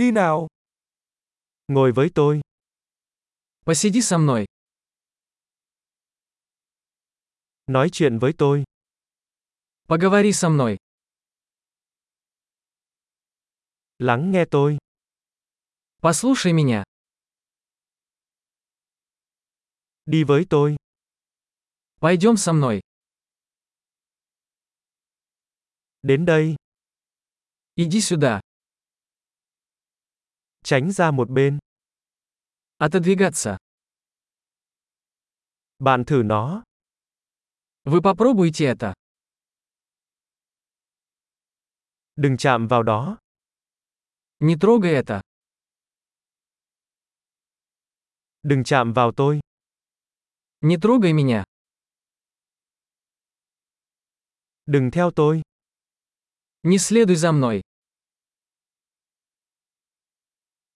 Đi nào. Ngồi với tôi. Посиди со мной. Nói chuyện với tôi. Поговори со мной. Lắng nghe tôi. Послушай меня. Đi với tôi. Пойдем со мной. Đến đây. Иди сюда. Tránh ra một bên. Отодвигаться. Bạn thử nó. Вы попробуйте это. Đừng chạm vào đó. Не трогай это. Đừng chạm vào tôi. Не трогай меня. Đừng theo tôi. Не следуй за мной.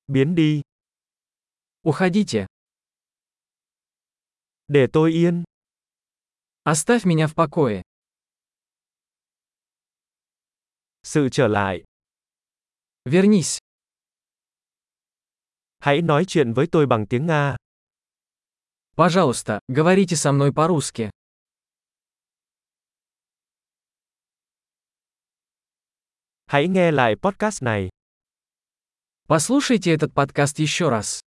Biến đi. Уходите. Để tôi yên. Оставь меня в покое. Sự trở lại. Вернись. Hãy nói chuyện với tôi bằng tiếng Nga. Пожалуйста, говорите со мной по-русски. Hãy nghe lại podcast này. Послушайте этот подкаст еще раз.